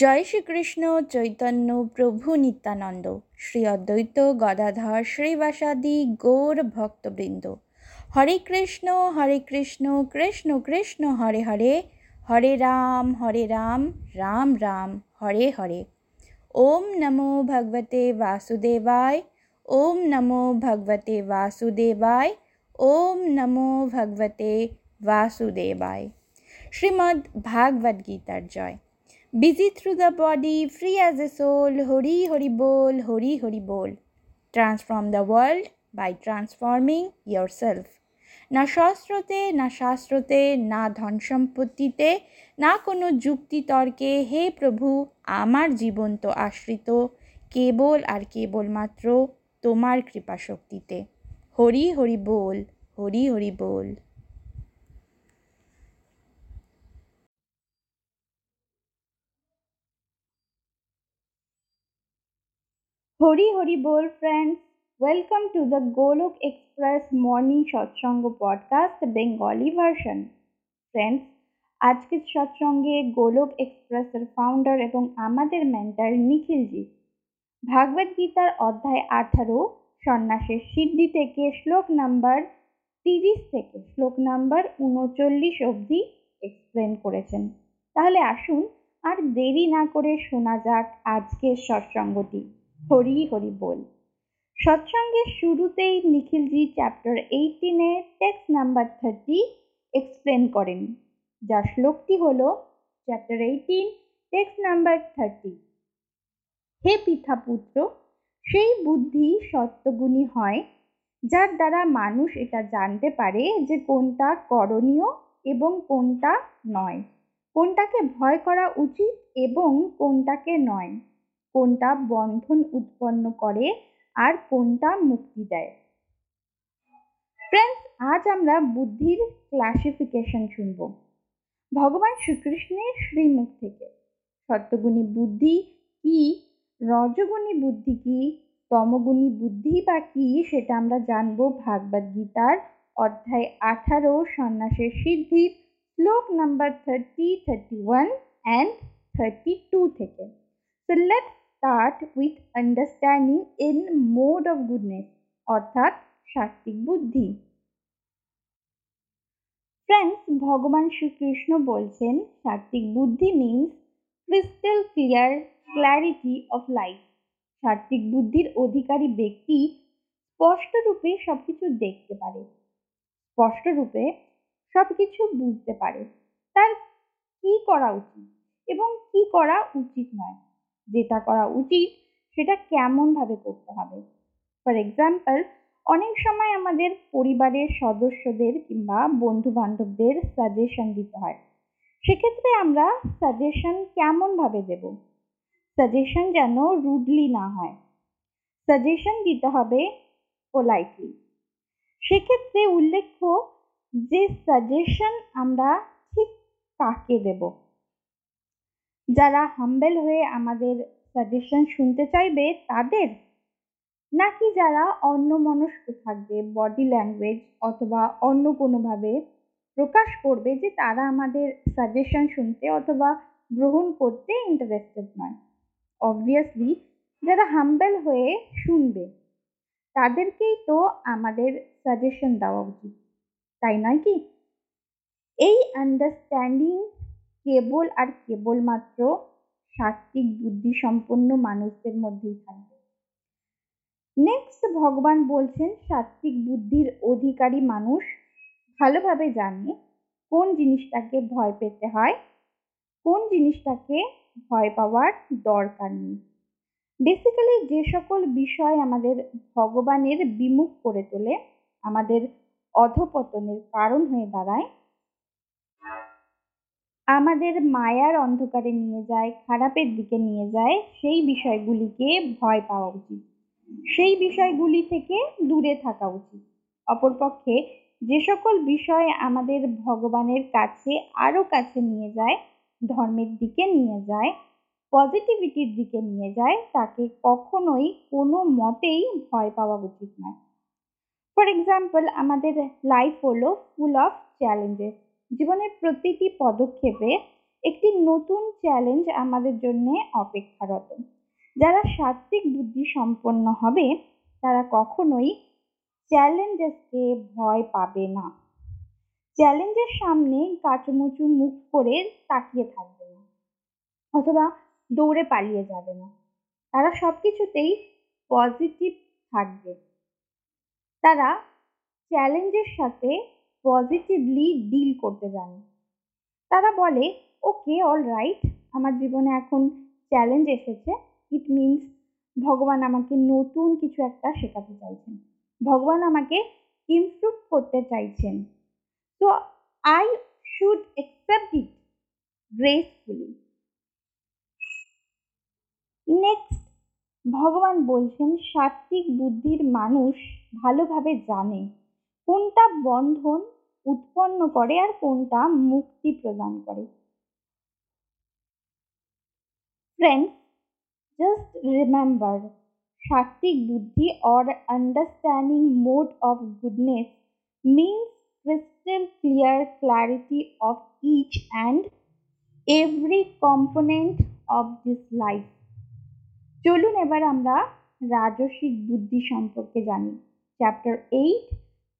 জয় শ্রীকৃষ্ণ চৈতন্য প্রভু নিত্যানন্দ। শ্রী অদ্বৈত গদাধর শ্রীবাসাদি গৌর ভক্তবৃন্দ। হরে কৃষ্ণ হরে কৃষ্ণ কৃষ্ণ কৃষ্ণ, হরে হরে। হরে রাম হরে রাম রাম রাম, হরে হরে। ওম নমো ভগবতে বাসুদেবায়, ওম নমো ভগবতে বাসুদেবায়, ওম নমো ভগবতে বাসুদেবায়। শ্রীমদ্ ভাগবত গীতার জয়। Busy through the body free as a soul Hari Hari bowl Hari Hari bowl transform the world by transforming yourself না শস্ত্রতে না শাস্ত্রতে না ধন সম্পত্তিতে না কোনো যুক্তিতর্কে হে প্রভু আমার জীবন তো আশ্রিত কেবল আর কেবলমাত্র তোমার কৃপাশক্তিতে হরি হরি বোল হরি হরি বোল হরি হরি বল friends welcome to the Golok express morning satsang podcast Bengali version friends আজকের সৎসঙ্গে গোলক এক্সপ্রেসের ফাউন্ডার এবং আমাদের মেন্টার নিখিলজি। ভাগবত গীতার অধ্যায় আঠারো, সন্ন্যাসের সিদ্ধি থেকে শ্লোক নাম্বার তিরিশ থেকে শ্লোক নাম্বার উনচল্লিশ অবধি এক্সপ্লেন করেছেন। তাহলে আসুন আর দেরি না করে শোনা যাক আজকের সৎসঙ্গটি হরি হরি বল। সৎসঙ্গের শুরুতেই নিখিলজি চ্যাপ্টার এইটিনে টেক্সট নাম্বার থার্টি এক্সপ্লেন করেন। যা শ্লোকটি হল chapter eighteen text number thirty হে পিতাপুত্র, সেই বুদ্ধি সত্যগুণী হয়, যার দ্বারা মানুষ এটা জানতে পারে যে কোনটা করণীয় এবং কোনটা নয়। কোনটাকে ভয় করা উচিত এবং কোনটাকে নয়। কোনটা বন্ধন উৎপন্ন করে আর কোনটা মুক্তি দেয়? ফ্রেন্ডস আজ আমরা বুদ্ধির ক্লাসিফিকেশন শুনব। ভগবান শ্রীকৃষ্ণের শ্রীমুখ থেকে। সত্যগুণী বুদ্ধি কি? রজগুণী বুদ্ধি কি? তমগুণী বুদ্ধি বা কি? সেটা আমরা জানব ভাগবত গীতার অধ্যায় আঠারো সন্ন্যাসের সিদ্ধির শ্লোক number thirty thirty one and thirty two থেকে। So let's start with understanding in mode of goodness অর্থাৎ সাত্বিক বুদ্ধি। ফ্রেন্ডস ভগবান শ্রীকৃষ্ণ বলছেন সাত্বিক বুদ্ধি means crystal clear clarity of life সাত্বিক বুদ্ধির অধিকারী ব্যক্তি স্পষ্টরূপে সব কিছু দেখতে পারে। স্পষ্টরূপে সব কিছু বুঝতে পারে। তার কি করা উচিত এবং কি করা উচিত নয়? যেটা করা উচিত, সেটা কেমনভাবে করতে হবে? ফর এক্সাম্পল অনেক সময় আমাদের পরিবারের সদস্যদের কিংবা বন্ধু বান্ধবদের সাজেশন দিতে হয়। সেক্ষেত্রে আমরা সাজেশন কেমনভাবে দেব? সাজেশন যেন রুডলি না হয়। সাজেশন দিতে হবে পোলাইটলি সেক্ষেত্রে উল্লেখ্য যে সাজেশন আমরা ঠিক কাকে দেব? যারা হাম্বেল হয়ে আমাদের সাজেশন শুনতে চাইবে, তাদের? নাকি যারা অন্য মনস্ক থাকবে বডি ল্যাঙ্গুয়েজ অথবা অন্য কোনোভাবে প্রকাশ করবে যে তারা আমাদের সাজেশন শুনতে অথবা গ্রহণ করতে ইন্টারেস্টেড নয়? অবভিয়াসলি যারা হাম্বেল হয়ে শুনবে, তাদেরকেই তো আমাদের সাজেশন দেওয়া উচিত, তাই নয় কি? এই আন্ডারস্ট্যান্ডিং কেবল আর কেবলমাত্র সাত্বিক বুদ্ধিসম্পন্ন মানুষদের মধ্যেই থাকবে। নেক্সট ভগবান বলছেন সাত্বিক বুদ্ধির অধিকারী মানুষ ভালোভাবে জানে কোন জিনিসটাকে ভয় পেতে হয়, কোন জিনিসটাকে ভয় পাওয়ার দরকার নেই। বেসিক্যালি যে সকল বিষয় আমাদের ভগবানের বিমুখ করে তোলে, আমাদের অধপতনের কারণ হয়ে দাঁড়ায় আমাদের মায়ার অন্ধকারে নিয়ে যায়, খারাপের দিকে নিয়ে যায়, সেই বিষয়গুলিকে ভয় পাওয়া উচিত। সেই বিষয়গুলি থেকে দূরে থাকা উচিত। অপরপক্ষে যে সকল বিষয় আমাদের ভগবানের কাছে, আরও কাছে নিয়ে যায়, ধর্মের দিকে নিয়ে যায়, পজিটিভিটির দিকে নিয়ে যায়, তাকে কখনোই কোনো মতেই ভয় পাওয়া উচিত নয়। ফর এক্সাম্পল আমাদের লাইফ হলো ফুল অফ চ্যালেঞ্জেস জীবনের প্রতিটি পদক্ষেপে একটি নতুন চ্যালেঞ্জ আমাদের জন্য অপেক্ষারত। যারা সাত্বিক বুদ্ধি সম্পন্ন হবে, তারা কখনোই চ্যালেঞ্জেসকে ভয় পাবে না। চ্যালেঞ্জের সামনে কাচুমুচু মুখ করে তাকিয়ে থাকবে না, অথবা দৌড়ে পালিয়ে যাবে না। তারা সব কিছুতেই পজিটিভ থাকবে। তারা চ্যালেঞ্জের সাথে পজিটিভলি ডিল করতে জানে। তারা বলে, ওকে অল রাইট আমার জীবনে এখন চ্যালেঞ্জ এসেছে। ইট মিনস ভগবান আমাকে নতুন কিছু একটা শেখাতে চাইছেন। ভগবান আমাকে ইমপ্রুভ করতে চাইছেন। তো I should accept it gracefully next ভগবান বলছেন সাত্বিক বুদ্ধির মানুষ ভালোভাবে জানে। কোনটা বন্ধন উৎপন্ন করে আর কোনটা মুক্তি প্রদান করে ফ্রেন্ডস জাস্ট রিমেম্বার সাত্বিক বুদ্ধি or understanding mode of goodness means crystal clear clarity of each and every component of this life চলুন এবার আমরা রাজসিক বুদ্ধি সম্পর্কে জানি chapter eight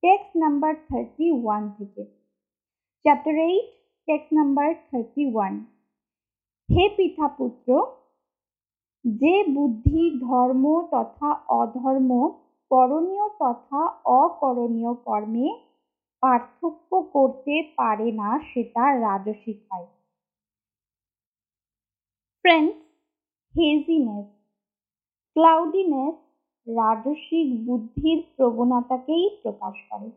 text number thirty one থেকে। Chapter eight text number thirty one. হে পিতাপুত্র, যে বুদ্ধি ধর্ম তথা অধর্ম, করণীয় তথা অকরণীয় কর্মে পার্থক্য করতে পারে না, সেটা রাজসিক হয়। ফ্রেন্ডস হেজিনেস ক্লাউডিনেস রাজসিক বুদ্ধির প্রবণতাকেই প্রকাশ করে।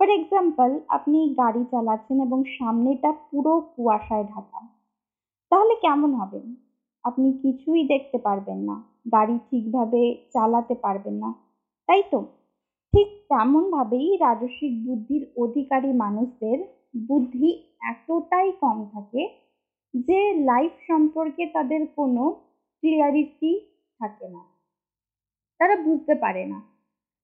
ফর এক্সাম্পল আপনি গাড়ি চালাচ্ছেন এবং সামনেটা পুরো কুয়াশায় ঢাকা। তাহলে কেমন হবে? আপনি কিছুই দেখতে পারবেন না, গাড়ি ঠিকভাবে চালাতে পারবেন না, তাই তো? ঠিক তেমনভাবেই রাজসিক বুদ্ধির অধিকারী মানুষদের বুদ্ধি এতটাই কম থাকে যে লাইফ সম্পর্কে তাদের কোনো ক্লিয়ারিটি থাকে না। তারা বুঝতে পারে না।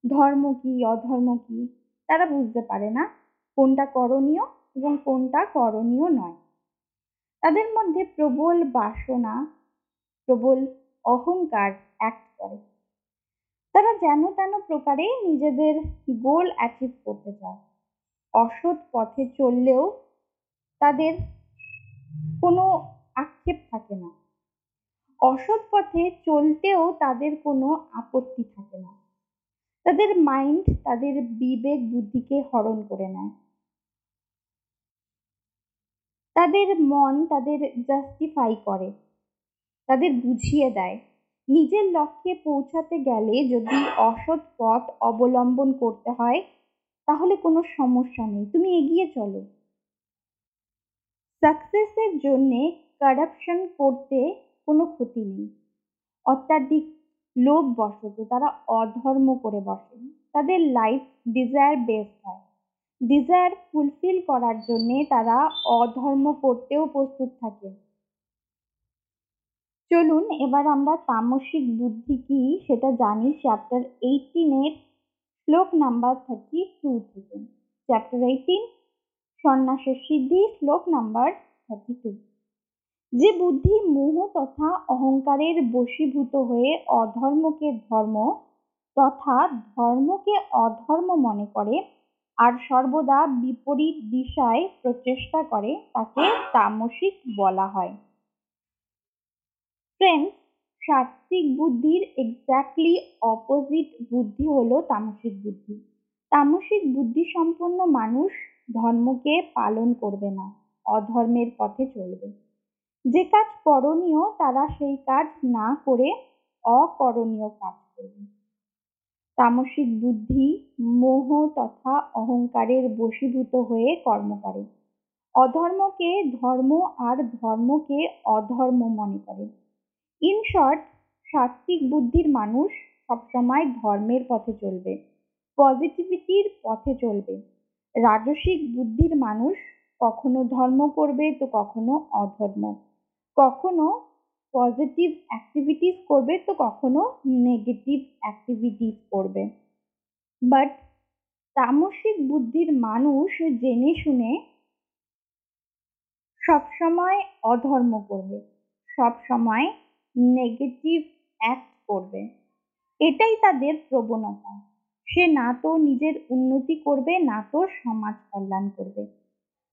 ধর্ম কি, অধর্ম কি, তারা বুঝতে পারে না কোনটা করণীয় এবং কোনটা করণীয় নয়। তাদের মধ্যে প্রবল বাসনা, প্রবল অহংকার অ্যাক্ট করে। তারা যেন তেন প্রকারে নিজেদের গোল অ্যাচিভ করতে চায়। অসৎ পথে চললেও তাদের কোনো আক্ষেপ থাকে না। অসৎ পথে চলতেও তাদের কোনো আপত্তি থাকে না। তাদের মাইন্ড তাদের বিবেক বুদ্ধিকে হরণ করে নেয়। তাদের মন তাদের জাস্টিফাই করে। তাদের বুঝিয়ে দেয়। নিজের লক্ষ্যে পৌঁছাতে গেলে যদি অসৎ পথ অবলম্বন করতে হয়, তাহলে কোনো সমস্যা নেই। তুমি এগিয়ে চলো। সাকসেসের জন্যে কারাপশন করতে কোনো ক্ষতি নেই। অত্যাধিক লোভ বশত তারা অধর্ম করে বসে তাদের লাইফ ডিজায়ার বেসড হয়। ডিজায়ার ফুলফিল করার জন্যে তারা অধর্ম করতেও প্রস্তুত থাকে। চলুন এবার আমরা তামসিক বুদ্ধি কি সেটা জানি চ্যাপ্টার এইটিনের শ্লোক নাম্বার থার্টি টু থেকে। চ্যাপ্টার এইটিন সন্ন্যাসের সিদ্ধি, শ্লোক নাম্বার থার্টি টু যে বুদ্ধি মোহ তথা অহংকারের বশীভূত হয়ে অধর্মকে ধর্ম তথা ধর্মকে অধর্ম মনে করে আর সর্বদা বিপরীত দিশায় প্রচেষ্টা করে, তাকে তামসিক বলা হয়। ফ্রেন্ডস সাত্বিক বুদ্ধির এক্স্যাক্টলি অপোজিট বুদ্ধি হলো তামসিক বুদ্ধি। তামসিক বুদ্ধি সম্পন্ন মানুষ ধর্মকে পালন করবে না, অধর্মের পথে চলবে। যে কাজ করণীয়, তারা সেই কাজ না করে অকরণীয় কাজ করবে। তামসিক বুদ্ধি, মোহ তথা অহংকারের বশীভূত হয়ে কর্ম করে। অধর্মকে ধর্ম আর ধর্মকে অধর্ম মনে করে। ইন শর্ট সাত্বিক বুদ্ধির মানুষ সবসময় ধর্মের পথে চলবে পজিটিভিটির পথে চলবে। রাজসিক বুদ্ধির মানুষ কখনো ধর্ম করবে তো কখনো অধর্ম। কখনো পজিটিভ অ্যাক্টিভিটিস করবে তো কখনো নেগেটিভ অ্যাক্টিভিটিস করবে। বাট তামসিক বুদ্ধির মানুষ জেনে শুনে সবসময় অধর্ম করবে, সবসময় নেগেটিভ অ্যাক্ট করবে। এটাই তাদের প্রবণতা। সে না তো নিজের উন্নতি করবে, না তো সমাজ কল্যাণ করবে।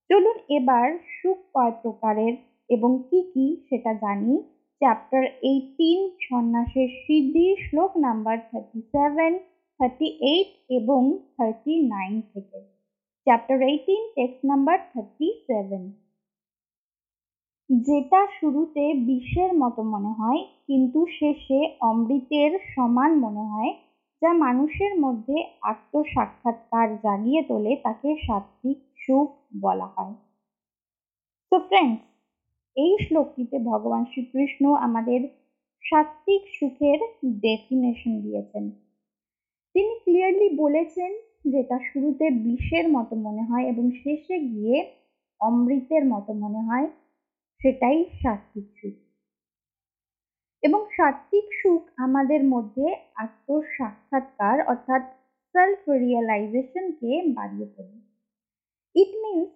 চলুন এবার সুখ কয় প্রকারের এবং কি কি সেটা জানি চ্যাপ্টার এইটিন সন্ন্যাসের সিদ্ধি শ্লোক number thirty seven thirty eight এবং থার্টি নাইন থেকে। Chapter eighteen text number thirty seven যেটা শুরুতে বিষের মতো মনে হয়, কিন্তু শেষে অমৃতের সমান মনে হয়, যা মানুষের মধ্যে আত্মসাক্ষাৎকার জাগিয়ে তোলে তাকে সাত্বিক সুখ বলা হয়। তো ফ্রেন্ডস এই শ্লোকটিতে ভগবান শ্রীকৃষ্ণ আমাদের সাত্বিক সুখের ডেফিনেশন দিয়েছেন। তিনি ক্লিয়ারলি বলেছেন যেটা শুরুতে বিষের মতো মনে হয় এবং শেষে গিয়ে অমৃতের মতো মনে হয়, সেটাই সাত্বিক সুখ। এবং সাত্বিক সুখ আমাদের মধ্যে আত্মসাক্ষাৎকার অর্থাৎ সেলফ রিয়েলাইজেশনকে বাড়িয়ে তোলে। It means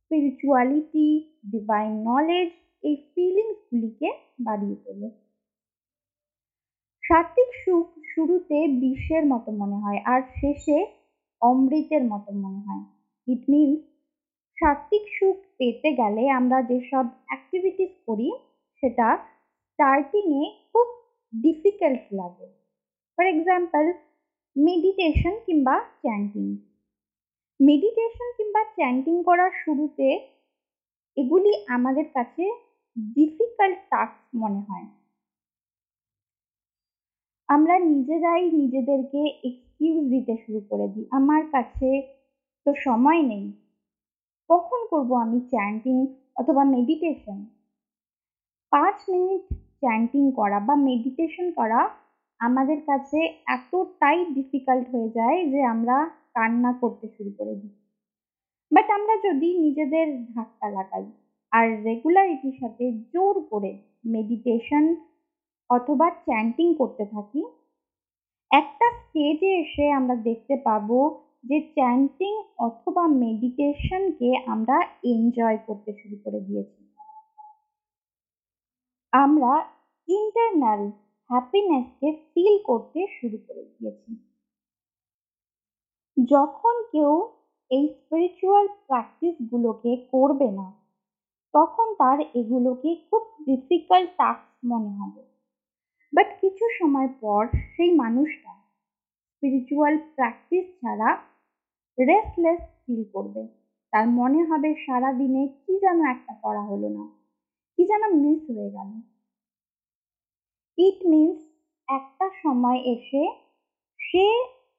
spirituality divine knowledge এই ফিলিংসগুলিকে বাড়িয়ে তোলে। সাত্বিক সুখ শুরুতে বিষের মতো মনে হয় আর শেষে অমৃতের মতো মনে হয়। ইট মিনস সাত্বিক সুখ পেতে গেলে আমরা যেসব অ্যাক্টিভিটিস করি, সেটা স্টার্টিংয়ে খুব ডিফিকাল্ট লাগে। ফর এক্সাম্পল মেডিটেশন কিংবা চ্যান্টিং মেডিটেশন কিংবা চ্যান্টিং করার শুরুতে এগুলি আমাদের কাছে ডিফিকাল্ট টাস্ক মনে হয়। আমরা নিজেরাই নিজেদেরকে এক্সকিউজ দিতে শুরু করে দিই। আমার কাছে তো সময় নেই। কখন করব আমি চ্যান্টিং অথবা মেডিটেশন পাঁচ মিনিট চ্যান্টিং করা বা মেডিটেশন করা আমাদের কাছে এতটাই ডিফিকাল্ট হয়ে যায় যে আমরা কান্না করতে শুরু করে দিই। বাট আমরা যদি নিজেদের ধাক্কা লাগাই আর রেগুলারিটির সাথে জোর করে মেডিটেশন অথবা চ্যান্টিং করতে থাকি। একটা স্টেজে এসে আমরা দেখতে পাবো যে চ্যান্টিং অথবা মেডিটেশনকে আমরা এনজয় করতে শুরু করে দিয়েছি। আমরা ইন্টারনাল হ্যাপিনেসকে ফিল করতে শুরু করে দিয়েছি। যখন কেউ এই স্পিরিচুয়াল প্র্যাকটিসগুলোকে করবে না তখন তার এগুলোকে খুব ডিফিকাল্ট টাস্ক মনে হবে। বাট কিছু সময় পর সেই মানুষটা স্পিরিচুয়াল প্র্যাকটিস ছাড়া রেস্টলেস ফিল করবে। তার মনে হবে সারা দিনে কি যেন একটা করা হলো না, কি যেন মিস হয়ে গেল। ইট মিনস একটা সময় এসে সে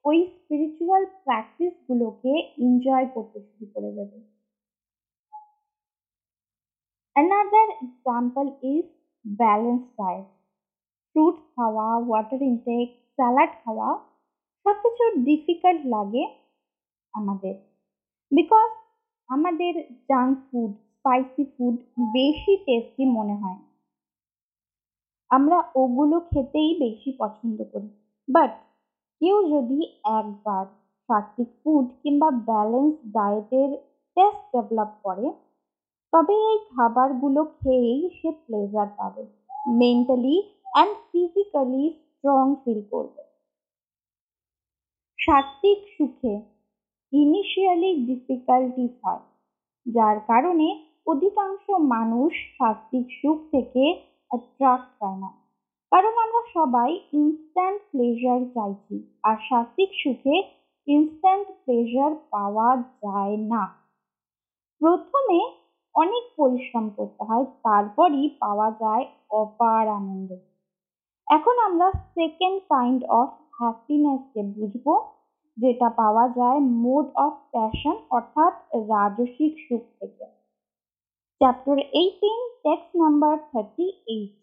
ওই স্পিরিচুয়াল প্র্যাকটিসগুলোকে এনজয় করতে শুরু করে দেবে। Another example is balanced diet. Fruits খাওয়া ওয়াটার ইনটেক স্যালাড খাওয়া সব কিছু ডিফিকাল্ট লাগে আমাদের বিকজ আমাদের জাঙ্ক ফুড স্পাইসি ফুড বেশি টেস্টি মনে হয় আমরা ওগুলো খেতেই বেশি পছন্দ করি বাট কেউ যদি একবার সাত্বিক ফুড কিংবা ব্যালেন্স ডায়েটের টেস্ট ডেভেলপ করে তবে এই খাবারগুলো খেয়েই সে প্লেজার পাবে। Mentally and physically strong feel করবে। সাত্বিক সুখে ইনিশিয়ালি ডিফিকাল্টিস হয়, যার কারণে অধিকাংশ মানুষ সাত্বিক সুখ থেকে অ্যাট্রাক্ট হয় না। কারণ আমরা সবাই ইনস্ট্যান্ট প্লেজার চাইছি, আর সাত্বিক সুখে ইনস্ট্যান্ট প্লেজার পাওয়া যায় না। প্রথমে অনেক পরিশ্রম করতে হয়, তারপরই পাওয়া যায় অপার আনন্দ। এখন আমরা সেকেন্ড কাইন্ড অফ হ্যাপিনেসকে বুঝব, যেটা পাওয়া যায় মোড অফ প্যাশন অর্থাৎ রাজসিক সুখ থেকে। Chapter eighteen text number thirty eight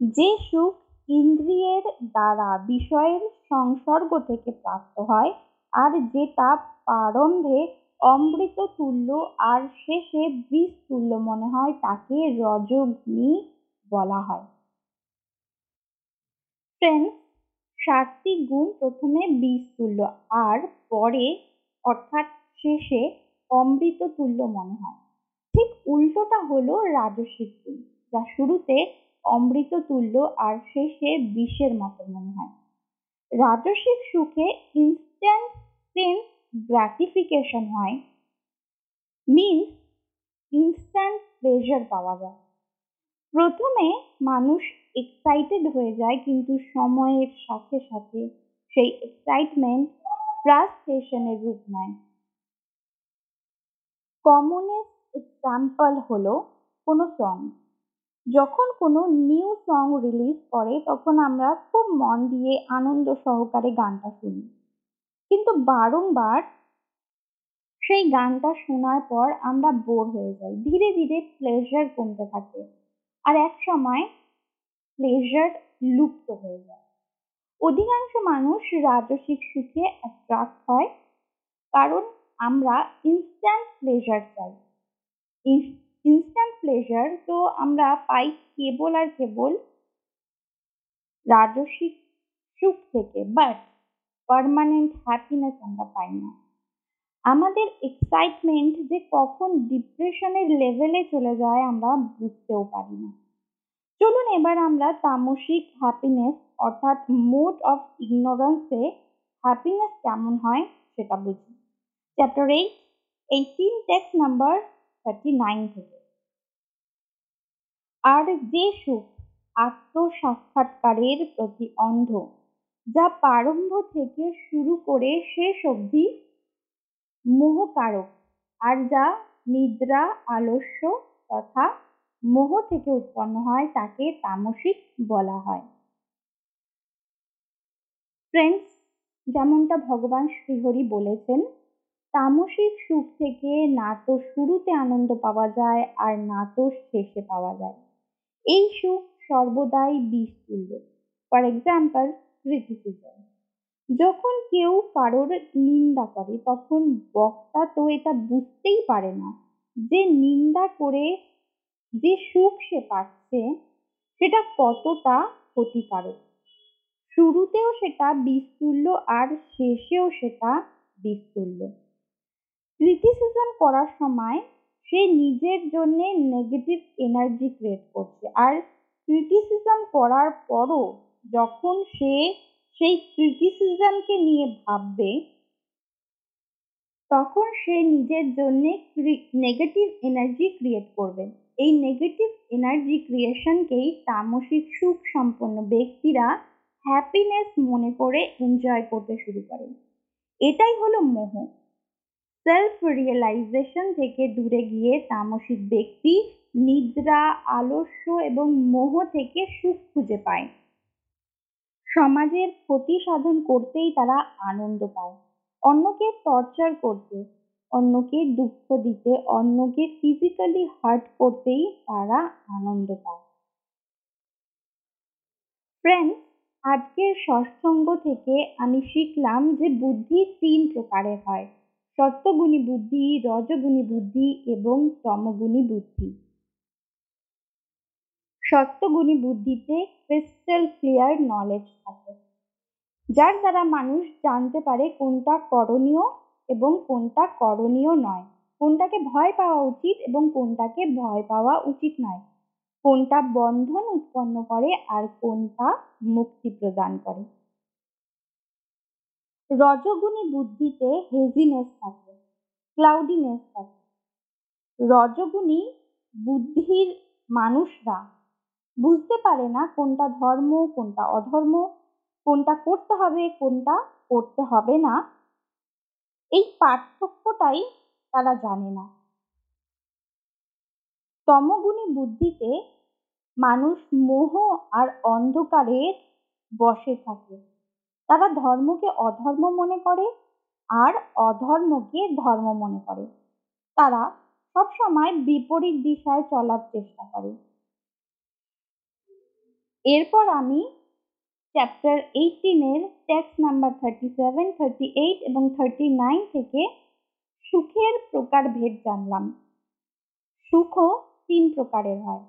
যে সুখ ইন্দ্রিয়ের দ্বারা বিষয়ের সংসর্গ থেকে প্রাপ্ত হয়, আর যেটা প্রারম্ভে অমৃত তুল্য আর শেষে বিষ তুল্য মনে হয় তাকে রজগ্নি বলা হয়। ফ্রেন্ডস সাত্বিক গুণ প্রথমে বিষ তুল্য আর পরে অর্থাৎ শেষে অমৃত তুল্য মনে হয়। ঠিক উল্টোটা হলো রাজসিক গুণ, যা শুরুতে অমৃত তুল্য আর শেষে বিষের মতো মনে হয়। রাজসিক সুখে ইনস্ট্যান্ট গ্র্যাটিফিকেশন হয় মিন্স ইনস্ট্যান্ট প্লেজার পাওয়া যায়। প্রথমে মানুষ এক্সাইটেড হয়ে যায়, কিন্তু সময়ের সাথে সাথে সেই এক্সাইটমেন্ট ফ্রাস্ট্রেশনের রূপ নেয়। কমনেস্ট এক্সাম্পল হলো কোনো সং যখন কোনো নিউ সং রিলিজ করে, তখন আমরা খুব মন দিয়ে আনন্দ সহকারে গানটা শুনি। কিন্তু বারংবার সেই গানটা শোনার পর আমরা বোর হয়ে যাই। ধীরে ধীরে প্লেজার কমতে থাকে আর এক সময় প্লেজার লুপ্ত হয়ে যায়। অধিকাংশ মানুষ রাজসিক সুখে অ্যাট্রাক্ট হয় কারণ আমরা ইনস্ট্যান্ট প্লেজার চাই। ইনস্ট্যান্ট প্লেজার তো আমরা পাই কেবল আর কেবল রাজসিক সুখ থেকে। বাট পারমানেন্ট হ্যাপিনেস আমরা পাই না। আমাদের এক্সাইটমেন্ট যে কখন ডিপ্রেশনের লেভেলে চলে যায় আমরা বুঝতেও পারি না। চলুন এবার আমরা তামসিক হ্যাপিনেস অর্থাৎ মোড অফ ইগনোরেন্সে হ্যাপিনেস কেমন হয় সেটা বুঝি। Chapter eight eighteen text number thirty nine থেকে। আর যে সুখ আত্মসাক্ষাৎকারের প্রতি অন্ধ যা প্রারম্ভ থেকে শুরু করে শেষ অবধি মোহকারক আর যা নিদ্রা, আলস্য তথা মোহ থেকে উৎপন্ন হয় তাকে তামসিক বলা হয়। ফ্রেন্ডস যেমনটা ভগবান শ্রীহরি বলেছেন, তামসিক সুখ থেকে না তো শুরুতে আনন্দ পাওয়া যায় আর না তো শেষে পাওয়া যায়। এই সুখ সর্বদাই বিষ তুল্য ফর এক্সাম্পল ক্রিটিসিজম যখন কেউ কারোর নিন্দা করে, তখন বক্তা তো এটা বুঝতেই পারে না যে নিন্দা করে যে সুখ সে পাচ্ছে, সেটা কতটা ক্ষতিকারক। শুরুতেও সেটা বিস্তুল্য আর শেষেও সেটা বিস্তুল্য। ক্রিটিসিজম করার সময় সে নিজের জন্য নেগেটিভ এনার্জি ক্রিয়েট করছে। আর ক্রিটিসিজম করার পরও যখন সে সেই ক্রিটিসিজমকে নিয়ে ভাববে, তখন সে নিজের জন্য নেগেটিভ এনার্জি ক্রিয়েট করবে। এই নেগেটিভ এনার্জি ক্রিয়েশনকেই তামসিক সুখ সম্পন্ন ব্যক্তিরা হ্যাপিনেস মনে করে এনজয় করতে শুরু করে। এটাই হলো মোহ। সেলফ রিয়েলাইজেশন থেকে দূরে গিয়ে তামসিক ব্যক্তি নিদ্রা, আলস্য এবং মোহ থেকে সুখ খুঁজে পায়। সমাজের ক্ষতি সাধন করতেই তারা আনন্দ পায়। অন্যকে টর্চার করতে, অন্যকে দুঃখ দিতে, অন্যকে ফিজিক্যালি হার্ট করতেই তারা আনন্দ পায়। ফ্রেন্ডস আজকের সৎসঙ্গ থেকে আমি শিখলাম যে বুদ্ধি তিন প্রকারের হয়। সত্যগুণী বুদ্ধি, রজগুণী বুদ্ধি এবং তমগুণী বুদ্ধি। সত্যগুণী বুদ্ধিতে ক্রিস্টাল ক্লিয়ার নলেজ থাকে, যার দ্বারা মানুষ জানতে পারে কোনটা করণীয় এবং কোনটা করণীয় নয়। কোনটাকে ভয় পাওয়া উচিত এবং কোনটাকে ভয় পাওয়া উচিত নয়। কোনটা বন্ধন উৎপন্ন করে আর কোনটা মুক্তি প্রদান করে। রজগুণী বুদ্ধিতে হেজিনেস থাকে ক্লাউডিনেস থাকে। রজগুণী বুদ্ধির মানুষরা বুঝতে পারে না কোনটা ধর্ম, কোনটা অধর্ম, কোনটা করতে হবে, কোনটা করতে হবে না। এই পার্থক্যটাই তারা জানে না। তমগুণী বুদ্ধিতে মানুষ মোহ আর অন্ধকারের বসে থাকে। তারা ধর্মকে অধর্ম মনে করে আর অধর্মকে ধর্ম মনে করে। তারা সবসময় বিপরীত দিশায় চলার চেষ্টা করে। এরপর আমি chapter এইটিনের text number thirty seven thirty eight এবং থার্টি নাইন থেকে সুখের প্রকারভেদ জানলাম। সুখও তিন প্রকারের হয়।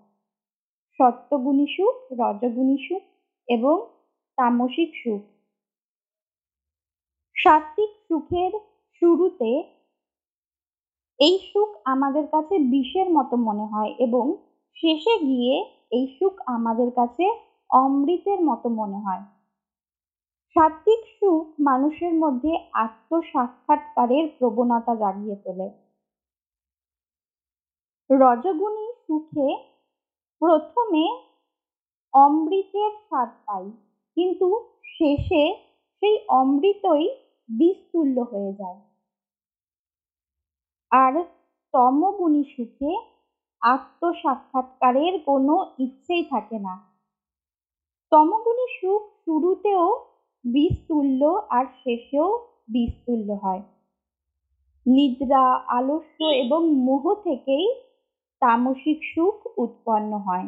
সত্যগুণী সুখ, রজগুণী সুখ এবং তামসিক সুখ। সাত্বিক সুখের শুরুতে এই সুখ আমাদের কাছে বিষের মতো মনে হয় এবং শেষে গিয়ে এই সুখ আমাদের কাছে অমৃতের মতো মনে হয়। সাত্বিক সুখ মানুষের মধ্যে আত্মসাক্ষাৎকারের প্রবণতা জাগিয়ে তোলে। রজগুণী সুখে প্রথমে অমৃতের স্বাদ পাই, কিন্তু শেষে সেই অমৃতই বিষতুল্য হয়ে যায়। আর তমগুণী সুখে আত্মসাক্ষাৎকারের কোনো ইচ্ছেই থাকে না। তমগুণী সুখ শুরুতেও বিষতুল্য আর শেষেও বিষতুল্য হয়। নিদ্রা, আলস্য এবং মোহ থেকেই তামসিক সুখ উৎপন্ন হয়।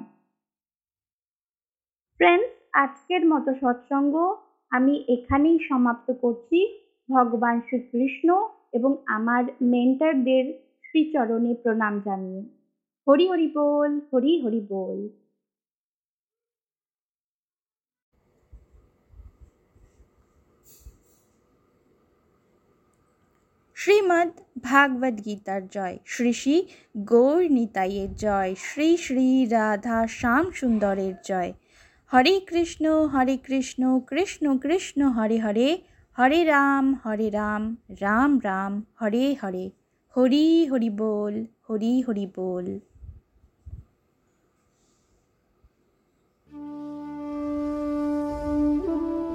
ফ্রেন্ডস, আজকের মতো সৎসঙ্গ আমি এখানেই সমাপ্ত করছি। ভগবান শ্রীকৃষ্ণ এবং আমার মেন্টারদের শ্রীচরণে প্রণাম জানিয়ে। হরি হরি বল, হরি হরি বল। শ্রীমদ্ ভাগবত গীতার জয়। শ্রী শ্রী গৌর নিতাইয়ের জয়। শ্রী শ্রী রাধা শ্যাম সুন্দরের জয়। হরে কৃষ্ণ হরে কৃষ্ণ কৃষ্ণ কৃষ্ণ, হরে হরে। হরে রাম হরে রাম রাম রাম, হরে হরে। হরি হরি বল, হরি হরি বল।